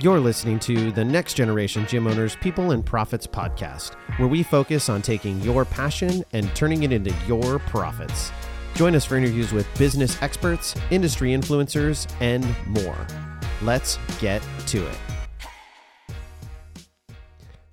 You're listening to the Next Generation Gym Owners People and Profits podcast, where we focus on taking your passion and turning it into your profits. Join us for interviews with business experts, industry influencers, and more. Let's get to it.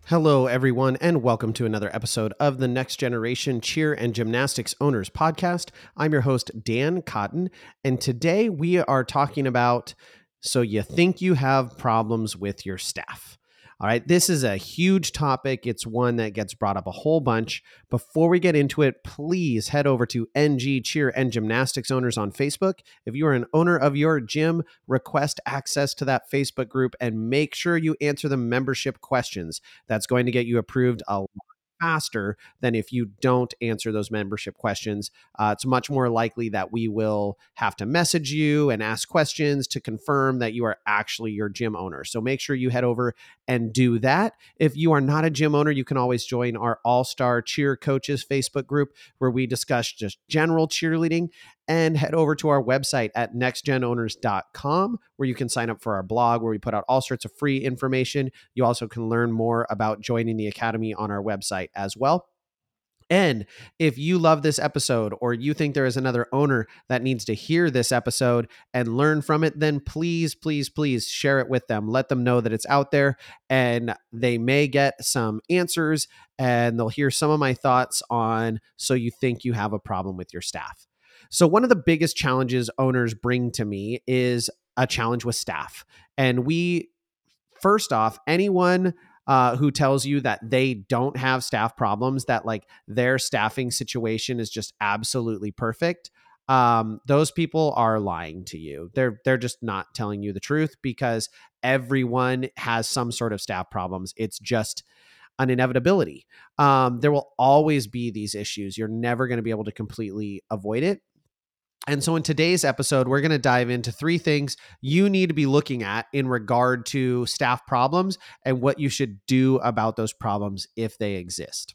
Hello, everyone, and welcome to another episode of the Next Generation Cheer and Gymnastics Owners Podcast. I'm your host, Dan Cotton, and today we are talking about so you think you have problems with your staff. All right, this is a huge topic. It's one that gets brought up a whole bunch. Before we get into it, please head over to NG Cheer and Gymnastics Owners on Facebook. If you are an owner of your gym, request access to that Facebook group and make sure you answer the membership questions. That's going to get you approved a faster than if you don't answer those membership questions. Uh, it's much more likely that we will have to message you and ask questions to confirm that you are actually your gym owner. So make sure you head over and do that. If you are not a gym owner, you can always join our All Star Cheer Coaches Facebook group where we discuss just general cheerleading and head over to our website at nextgenowners.com where you can sign up for our blog where we put out all sorts of free information. You also can learn more about joining the academy on our website as well. And if you love this episode or you think there is another owner that needs to hear this episode and learn from it, then please, please, please share it with them. Let them know that it's out there and they may get some answers and they'll hear some of my thoughts on so you think you have a problem with your staff. So, one of the biggest challenges owners bring to me is a challenge with staff. And we, first off, anyone uh, who tells you that they don't have staff problems, that like their staffing situation is just absolutely perfect. Um, those people are lying to you. They're they're just not telling you the truth because everyone has some sort of staff problems. It's just an inevitability. Um, there will always be these issues. You're never going to be able to completely avoid it. And so, in today's episode, we're going to dive into three things you need to be looking at in regard to staff problems and what you should do about those problems if they exist.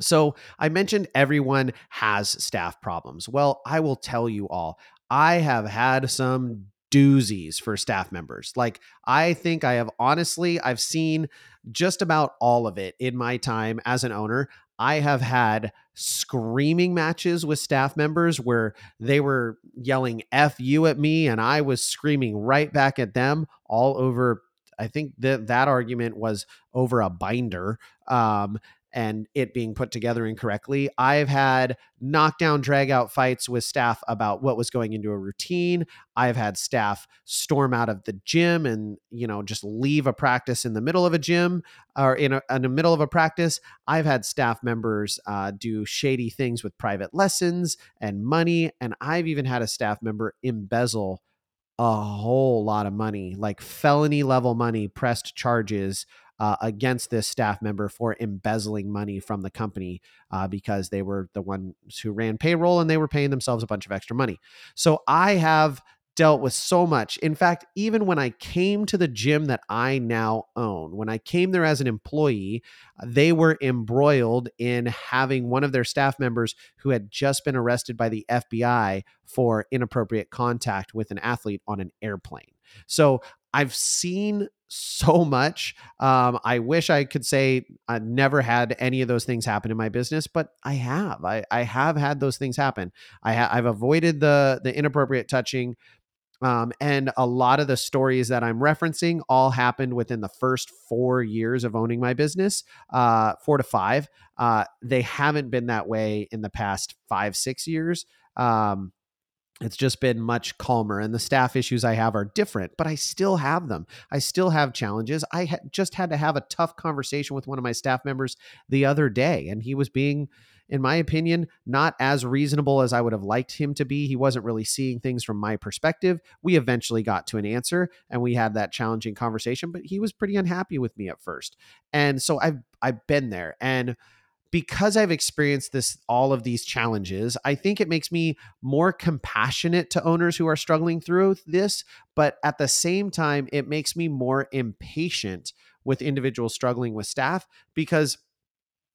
So, I mentioned everyone has staff problems. Well, I will tell you all, I have had some doozies for staff members. Like, I think I have honestly, I've seen just about all of it in my time as an owner. I have had screaming matches with staff members where they were yelling F you at me and I was screaming right back at them all over. I think that that argument was over a binder. Um, and it being put together incorrectly. I've had knockdown drag out fights with staff about what was going into a routine. I've had staff storm out of the gym and, you know, just leave a practice in the middle of a gym or in, a, in the middle of a practice. I've had staff members uh, do shady things with private lessons and money. And I've even had a staff member embezzle a whole lot of money, like felony level money, pressed charges uh, against this staff member for embezzling money from the company uh, because they were the ones who ran payroll and they were paying themselves a bunch of extra money. So I have dealt with so much. In fact, even when I came to the gym that I now own, when I came there as an employee, they were embroiled in having one of their staff members who had just been arrested by the FBI for inappropriate contact with an athlete on an airplane. So I've seen so much. Um, I wish I could say I never had any of those things happen in my business, but I have. I, I have had those things happen. I ha- I've avoided the the inappropriate touching. Um, and a lot of the stories that I'm referencing all happened within the first four years of owning my business, uh, four to five. Uh, they haven't been that way in the past five, six years. Um, it's just been much calmer and the staff issues i have are different but i still have them. I still have challenges. I ha- just had to have a tough conversation with one of my staff members the other day and he was being in my opinion not as reasonable as i would have liked him to be. He wasn't really seeing things from my perspective. We eventually got to an answer and we had that challenging conversation but he was pretty unhappy with me at first. And so i've i've been there and because I've experienced this all of these challenges, I think it makes me more compassionate to owners who are struggling through this, but at the same time it makes me more impatient with individuals struggling with staff because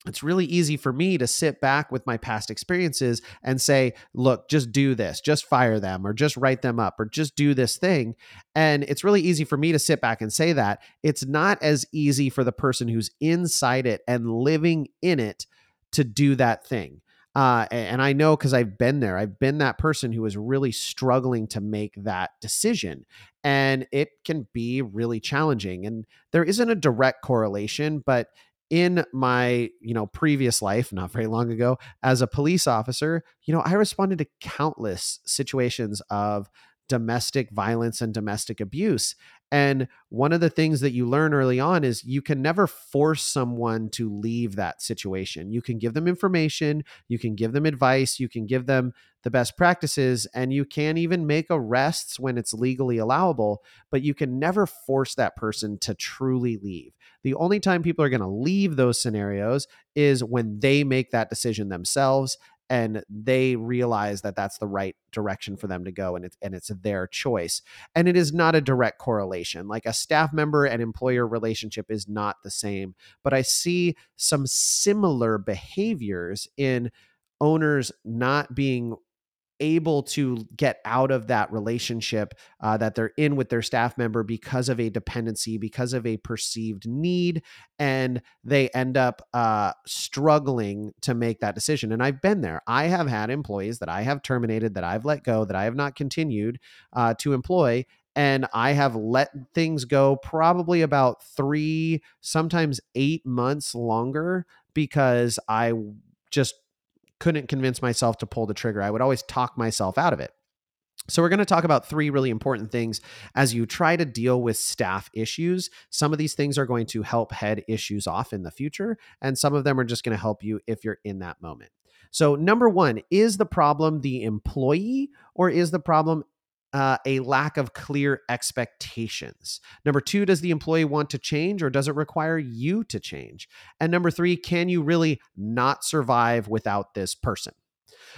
it's really easy for me to sit back with my past experiences and say, look, just do this, just fire them, or just write them up, or just do this thing. And it's really easy for me to sit back and say that. It's not as easy for the person who's inside it and living in it to do that thing. Uh, and I know because I've been there. I've been that person who is really struggling to make that decision. And it can be really challenging. And there isn't a direct correlation, but in my you know previous life not very long ago as a police officer you know i responded to countless situations of domestic violence and domestic abuse and one of the things that you learn early on is you can never force someone to leave that situation. You can give them information, you can give them advice, you can give them the best practices, and you can even make arrests when it's legally allowable, but you can never force that person to truly leave. The only time people are going to leave those scenarios is when they make that decision themselves and they realize that that's the right direction for them to go and it's and it's their choice and it is not a direct correlation like a staff member and employer relationship is not the same but i see some similar behaviors in owners not being able to get out of that relationship uh, that they're in with their staff member because of a dependency, because of a perceived need, and they end up uh, struggling to make that decision. And I've been there. I have had employees that I have terminated, that I've let go, that I have not continued uh, to employ. And I have let things go probably about three, sometimes eight months longer because I just couldn't convince myself to pull the trigger. I would always talk myself out of it. So, we're going to talk about three really important things as you try to deal with staff issues. Some of these things are going to help head issues off in the future, and some of them are just going to help you if you're in that moment. So, number one, is the problem the employee or is the problem uh, a lack of clear expectations. Number two, does the employee want to change or does it require you to change? And number three, can you really not survive without this person?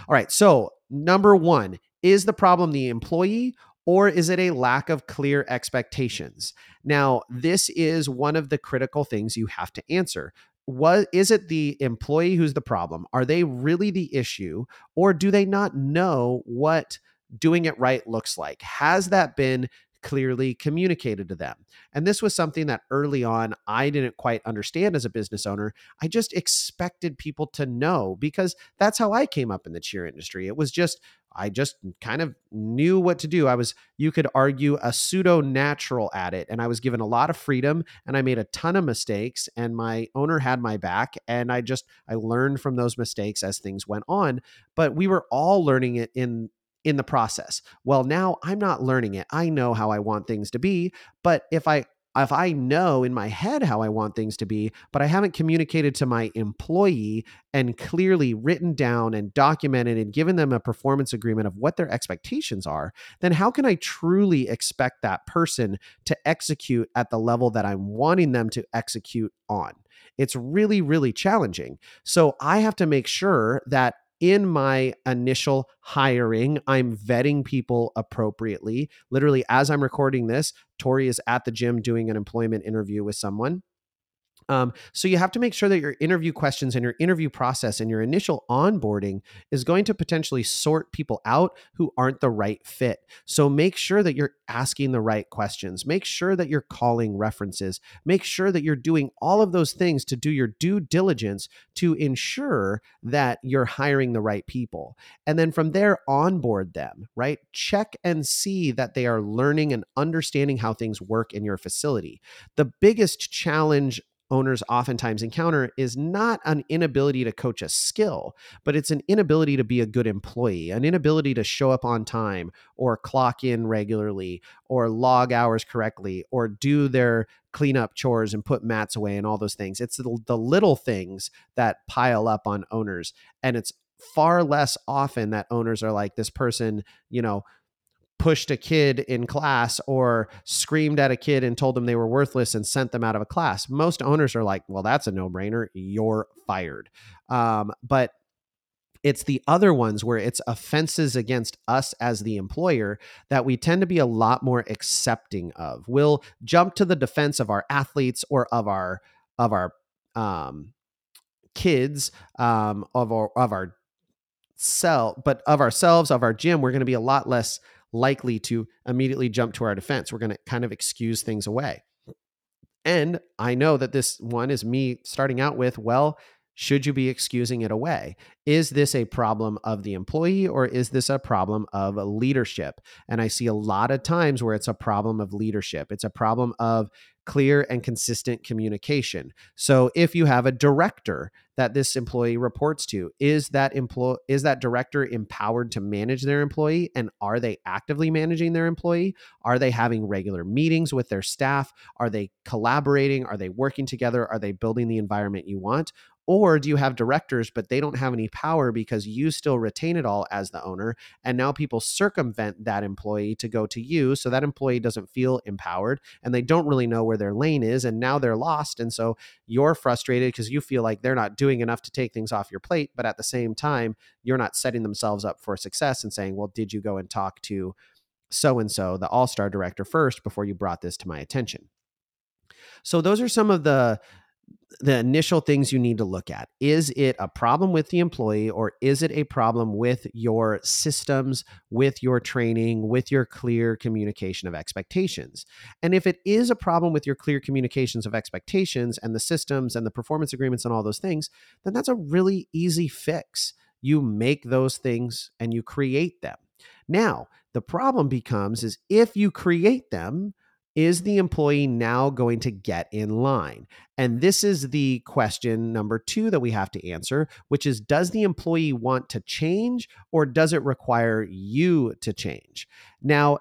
All right, so number one, is the problem the employee or is it a lack of clear expectations? Now, this is one of the critical things you have to answer. What is it the employee who's the problem? Are they really the issue or do they not know what doing it right looks like. Has that been clearly communicated to them. And this was something that early on I didn't quite understand as a business owner. I just expected people to know because that's how I came up in the cheer industry. It was just, I just kind of knew what to do. I was, you could argue, a pseudo natural at it. And I was given a lot of freedom and I made a ton of mistakes. And my owner had my back. And I just, I learned from those mistakes as things went on. But we were all learning it in in the process. Well, now I'm not learning it. I know how I want things to be, but if I if I know in my head how I want things to be, but I haven't communicated to my employee and clearly written down and documented and given them a performance agreement of what their expectations are, then how can I truly expect that person to execute at the level that I'm wanting them to execute on? It's really, really challenging. So I have to make sure that in my initial hiring, I'm vetting people appropriately. Literally, as I'm recording this, Tori is at the gym doing an employment interview with someone. Um, so you have to make sure that your interview questions and your interview process and your initial onboarding is going to potentially sort people out who aren't the right fit. So make sure that you're asking the right questions. Make sure that you're calling references. Make sure that you're doing all of those things to do your due diligence to ensure that you're hiring the right people. And then from there, onboard them, right? Check and see that they are learning and understanding how things work in your facility. The biggest challenge owners oftentimes encounter is not an inability to coach a skill, but it's an inability to be a good employee, an inability to show up on time or clock in regularly or log hours correctly or do their cleanup chores and put mats away and all those things. It's the, the little things that pile up on owners. And it's far less often that owners are like, this person, you know, pushed a kid in class or screamed at a kid and told them they were worthless and sent them out of a class. Most owners are like, well, that's a no brainer. You're fired. Um, but it's the other ones where it's offenses against us as the employer that we tend to be a lot more accepting of. We'll jump to the defense of our athletes or of our of our um, kids um, of our of our self, but of ourselves, of our gym, we're going to be a lot less likely to immediately jump to our defense. We're going to kind of excuse things away. And I know that this one is me starting out with, well, should you be excusing it away? Is this a problem of the employee or is this a problem of leadership? And I see a lot of times where it's a problem of leadership. It's a problem of clear and consistent communication. So if you have a director that this employee reports to, is that employee is that director empowered to manage their employee and are they actively managing their employee? Are they having regular meetings with their staff? Are they collaborating? Are they working together? Are they building the environment you want? Or do you have directors, but they don't have any power because you still retain it all as the owner? And now people circumvent that employee to go to you. So that employee doesn't feel empowered and they don't really know where their lane is. And now they're lost. And so you're frustrated because you feel like they're not doing enough to take things off your plate. But at the same time, you're not setting themselves up for success and saying, well, did you go and talk to so and so, the all star director, first before you brought this to my attention? So those are some of the the initial things you need to look at. Is it a problem with the employee or is it a problem with your systems, with your training, with your clear communication of expectations? And if it is a problem with your clear communications of expectations and the systems and the performance agreements and all those things, then that's a really easy fix. You make those things and you create them. Now, the problem becomes is if you create them, is the employee now going to get in line? And this is the question number two that we have to answer, which is Does the employee want to change or does it require you to change? Now,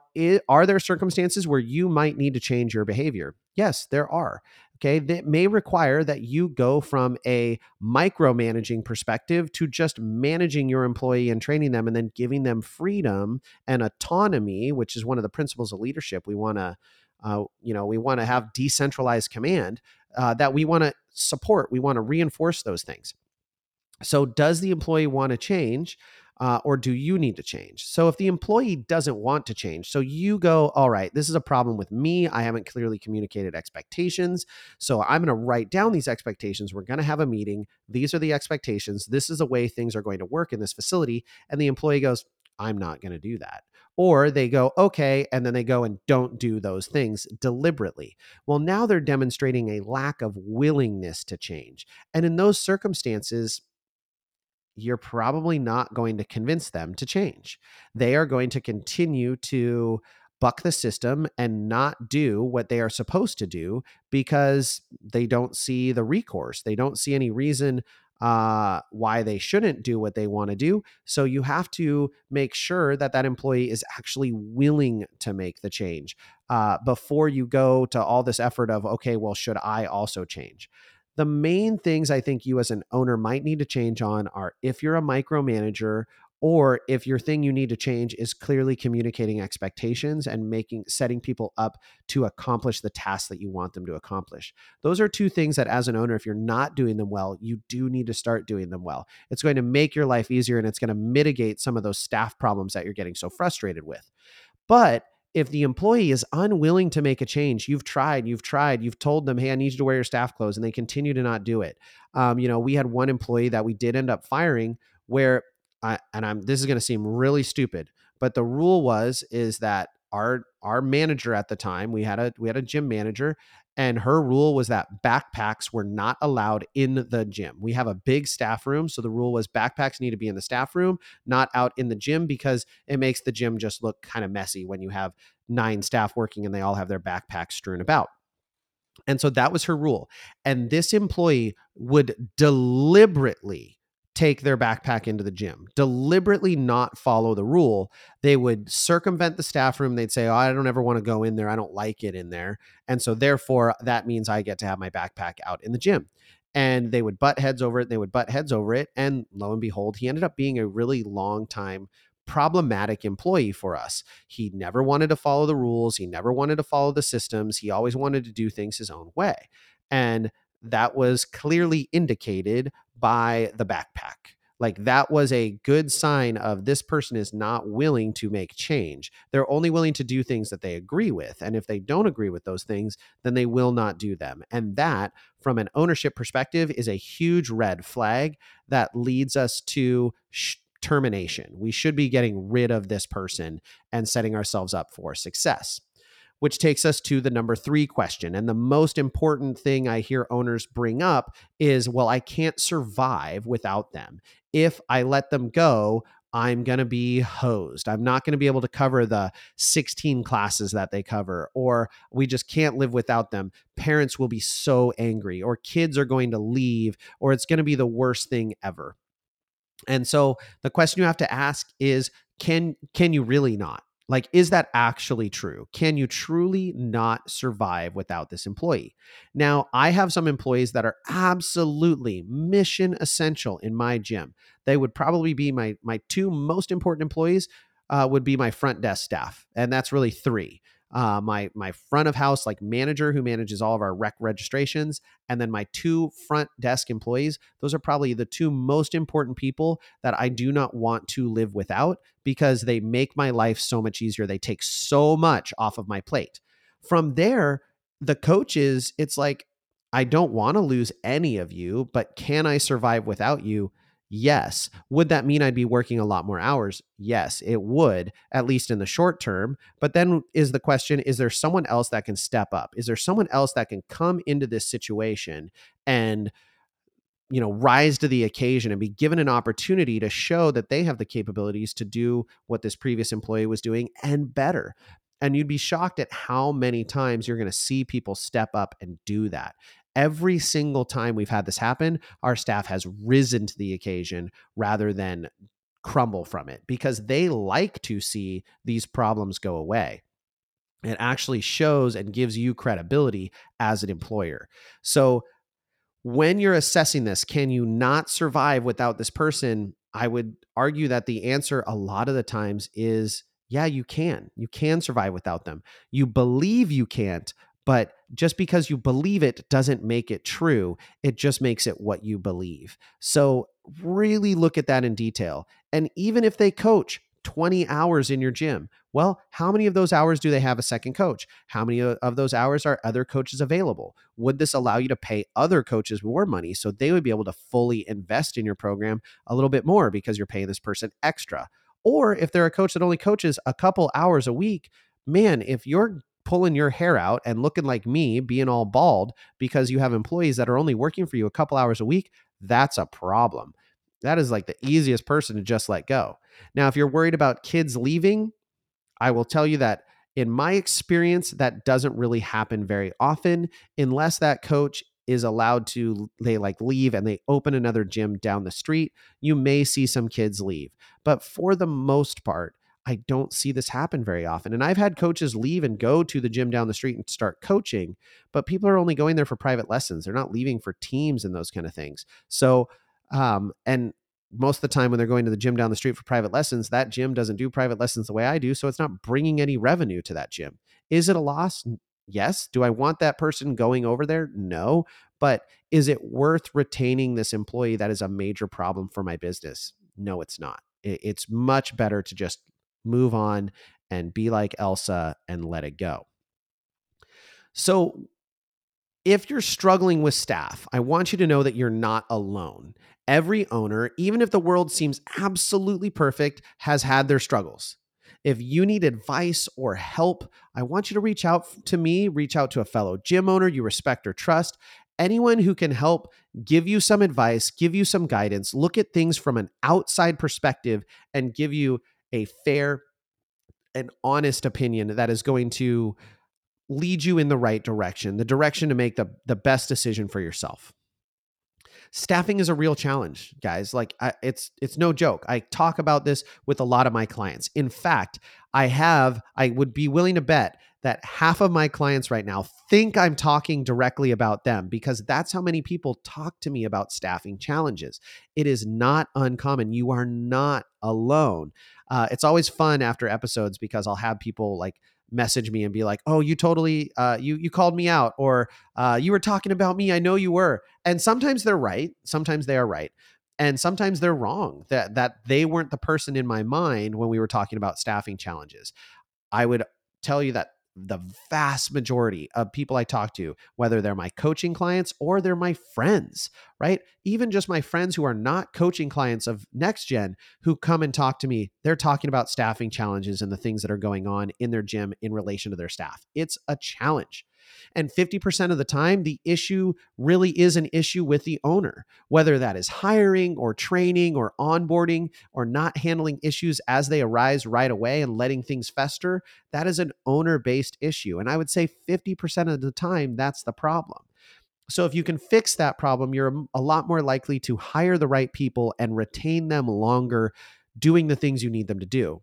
are there circumstances where you might need to change your behavior? Yes, there are. Okay, that may require that you go from a micromanaging perspective to just managing your employee and training them and then giving them freedom and autonomy, which is one of the principles of leadership. We want to uh, you know, we want to have decentralized command uh, that we want to support. We want to reinforce those things. So, does the employee want to change? Uh, or do you need to change? So, if the employee doesn't want to change, so you go, all right, this is a problem with me. I haven't clearly communicated expectations. So, I'm going to write down these expectations. We're going to have a meeting. These are the expectations. This is the way things are going to work in this facility. And the employee goes, I'm not going to do that or they go, okay, and then they go and don't do those things deliberately. Well, now they're demonstrating a lack of willingness to change. And in those circumstances, you're probably not going to convince them to change. They are going to continue to buck the system and not do what they are supposed to do because they don't see the recourse. They don't see any reason uh, why they shouldn't do what they want to do. So you have to make sure that that employee is actually willing to make the change uh, before you go to all this effort of, okay, well, should I also change? The main things I think you as an owner might need to change on are if you're a micromanager or if your thing you need to change is clearly communicating expectations and making setting people up to accomplish the task that you want them to accomplish. Those are two things that as an owner if you're not doing them well you do need to start doing them well. It's going to make your life easier and it's going to mitigate some of those staff problems that you're getting so frustrated with. But if the employee is unwilling to make a change, you've tried, you've tried, you've told them, hey, I need you to wear your staff clothes, and they continue to not do it. Um, you know, we had one employee that we did end up firing where I, and I'm this is going to seem really stupid, but the rule was is that our our manager at the time we had a we had a gym manager and her rule was that backpacks were not allowed in the gym. We have a big staff room, so the rule was backpacks need to be in the staff room, not out in the gym because it makes the gym just look kind of messy when you have nine staff working and they all have their backpacks strewn about. And so that was her rule. And this employee would deliberately take their backpack into the gym, deliberately not follow the rule. They would circumvent the staff room. They'd say, Oh, I don't ever want to go in there. I don't like it in there. And so, therefore, that means I get to have my backpack out in the gym. And they would butt heads over it. They would butt heads over it. And lo and behold, he ended up being a really long time problematic employee for us. He never wanted to follow the rules. He never wanted to follow the systems. He always wanted to do things his own way. And that was clearly indicated by the backpack. Like that was a good sign of this person is not willing to make change. They're only willing to do things that they agree with. And if they don't agree with those things, then they will not do them. And that, from an ownership perspective, is a huge red flag that leads us to sh- termination. We should be getting rid of this person and setting ourselves up for success which takes us to the number three question. And the most important thing I hear owners bring up is, well, I can't survive without them. If I let them go, I'm going to be hosed. I'm not going to be able to cover the 16 classes that they cover, or we just can't live without them. Parents will be so angry, or kids are going to leave, or it's going to be the worst thing ever. And so the question you have to ask is can can you really not? Like, is that actually true? Can you truly not survive without this employee? Now, I have some employees that are absolutely mission essential in my gym. They would probably be my my two most important employees. Uh, would be my front desk staff, and that's really three uh, my my front of house like manager who manages all of our rec registrations, and then my two front desk employees. Those are probably the two most important people that I do not want to live without because they make my life so much easier. They take so much off of my plate. From there, the coaches, it's like I don't want to lose any of you, but can I survive without you? Yes. Would that mean I'd be working a lot more hours? Yes, it would, at least in the short term. But then is the question is there someone else that can step up? Is there someone else that can come into this situation and you know rise to the occasion and be given an opportunity to show that they have the capabilities to do what this previous employee was doing and better and you'd be shocked at how many times you're going to see people step up and do that every single time we've had this happen, our staff has risen to the occasion rather than crumble from it because they like to see these problems go away. It actually shows and gives you credibility as an employer. So, when you're assessing this, can you not survive without this person? I would argue that the answer a lot of the times is yeah, you can. You can survive without them. You believe you can't, but just because you believe it doesn't make it true. It just makes it what you believe. So, really look at that in detail. And even if they coach 20 hours in your gym, well, how many of those hours do they have a second coach? How many of those hours are other coaches available? Would this allow you to pay other coaches more money so they would be able to fully invest in your program a little bit more because you're paying this person extra? Or if they're a coach that only coaches a couple hours a week, man, if you're pulling your hair out and looking like me, being all bald because you have employees that are only working for you a couple hours a week, that's a problem. That is like the easiest person to just let go. Now, if you're worried about kids leaving, I will tell you that in my experience, that doesn't really happen very often unless that coach is allowed to they like leave and they open another gym down the street you may see some kids leave but for the most part I don't see this happen very often. And I've had coaches leave and go to the gym down the street and start coaching, but people are only going there for private lessons. They're not leaving for teams and those kind of things. So, um, and most of the time when they're going to the gym down the street for private lessons, that gym doesn't do private lessons the way I do. So it's not bringing any revenue to that gym. Is it a loss? Yes. Do I want that person going over there? No. But is it worth retaining this employee that is a major problem for my business? No, it's not. It's much better to just move on and be like Elsa and let it go. So, if you're struggling with staff, I want you to know that you're not alone. Every owner, even if the world seems absolutely perfect, has had their struggles. If you need advice or help, I want you to reach out to me, reach out to a fellow gym owner you respect or trust, anyone who can help give you some advice, give you some guidance, look at things from an outside perspective, and give you a fair and honest opinion that is going to lead you in the right direction, the direction to make the, the best decision for yourself. Staffing is a real challenge, guys. Like I, it's it's no joke. I talk about this with a lot of my clients. In fact, I have I would be willing to bet that half of my clients right now think I'm talking directly about them because that's how many people talk to me about staffing challenges. It is not uncommon. You are not alone uh, it's always fun after episodes because I'll have people like message me and be like, "Oh, you totally uh, you you called me out," or uh, "You were talking about me. I know you were." And sometimes they're right. Sometimes they are right. and sometimes they're wrong that that they weren't the person in my mind when we were talking about staffing challenges i would tell you that the vast majority of people I talk to, whether they're my coaching clients or they're my friends, right? Even just my friends who are not coaching clients of NextGen who come and talk to me, they're talking about staffing challenges and the things that are going on in their gym in relation to their staff. It's a challenge. And 50% of the time, the issue really is an issue with the owner, whether that is hiring or training or onboarding or not handling issues as they arise right away and letting things fester. That is an owner based issue. And I would say 50% of the time, that's the problem. So, if you can fix that problem, you're a lot more likely to hire the right people and retain them longer doing the things you need them to do.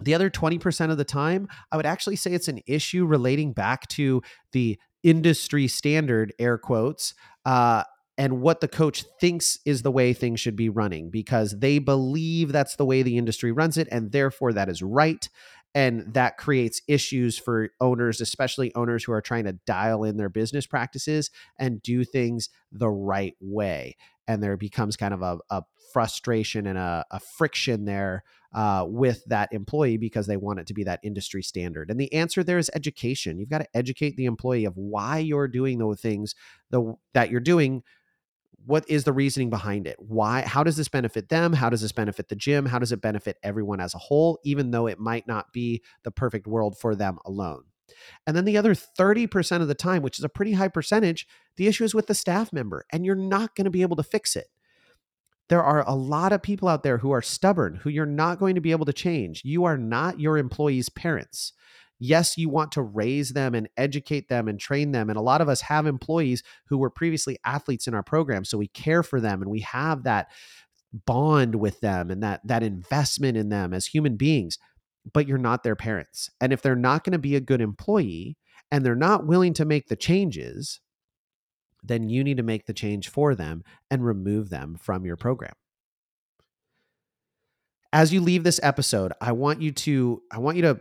The other 20% of the time, I would actually say it's an issue relating back to the industry standard, air quotes, uh, and what the coach thinks is the way things should be running because they believe that's the way the industry runs it, and therefore that is right. And that creates issues for owners, especially owners who are trying to dial in their business practices and do things the right way. And there becomes kind of a, a frustration and a, a friction there uh, with that employee because they want it to be that industry standard. And the answer there is education. You've got to educate the employee of why you're doing the things the, that you're doing. What is the reasoning behind it? Why? How does this benefit them? How does this benefit the gym? How does it benefit everyone as a whole, even though it might not be the perfect world for them alone? And then the other 30% of the time, which is a pretty high percentage, the issue is with the staff member, and you're not going to be able to fix it there are a lot of people out there who are stubborn, who you're not going to be able to change. You are not your employees' parents. Yes, you want to raise them and educate them and train them. And a lot of us have employees who were previously athletes in our program. So we care for them and we have that bond with them and that that investment in them as human beings but you're not their parents and if they're not going to be a good employee and they're not willing to make the changes then you need to make the change for them and remove them from your program. As you leave this episode, I want you to I want you to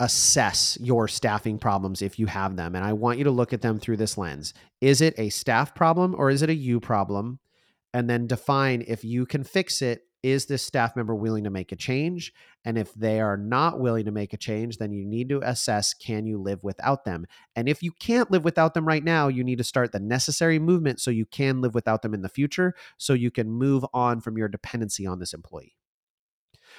assess your staffing problems if you have them and I want you to look at them through this lens. Is it a staff problem or is it a you problem? And then define if you can fix it is this staff member willing to make a change? And if they are not willing to make a change, then you need to assess can you live without them? And if you can't live without them right now, you need to start the necessary movement so you can live without them in the future, so you can move on from your dependency on this employee.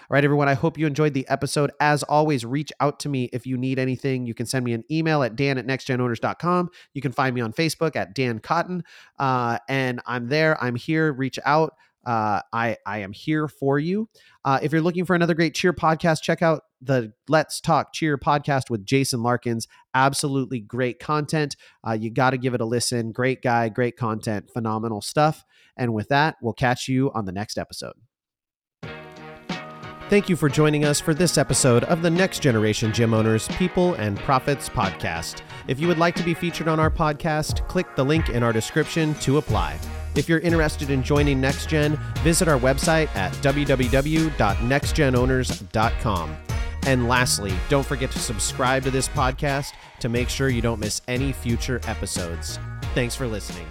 All right, everyone, I hope you enjoyed the episode. As always, reach out to me if you need anything. You can send me an email at dan at nextgenowners.com. You can find me on Facebook at Dan Cotton. Uh, and I'm there. I'm here. Reach out uh, I I am here for you. Uh, if you're looking for another great cheer podcast, check out the Let's Talk Cheer podcast with Jason Larkins. Absolutely great content. Uh, you got to give it a listen. Great guy, great content, phenomenal stuff. And with that, we'll catch you on the next episode. Thank you for joining us for this episode of the Next Generation Gym Owners People and Profits podcast. If you would like to be featured on our podcast, click the link in our description to apply. If you're interested in joining NextGen, visit our website at www.nextgenowners.com. And lastly, don't forget to subscribe to this podcast to make sure you don't miss any future episodes. Thanks for listening.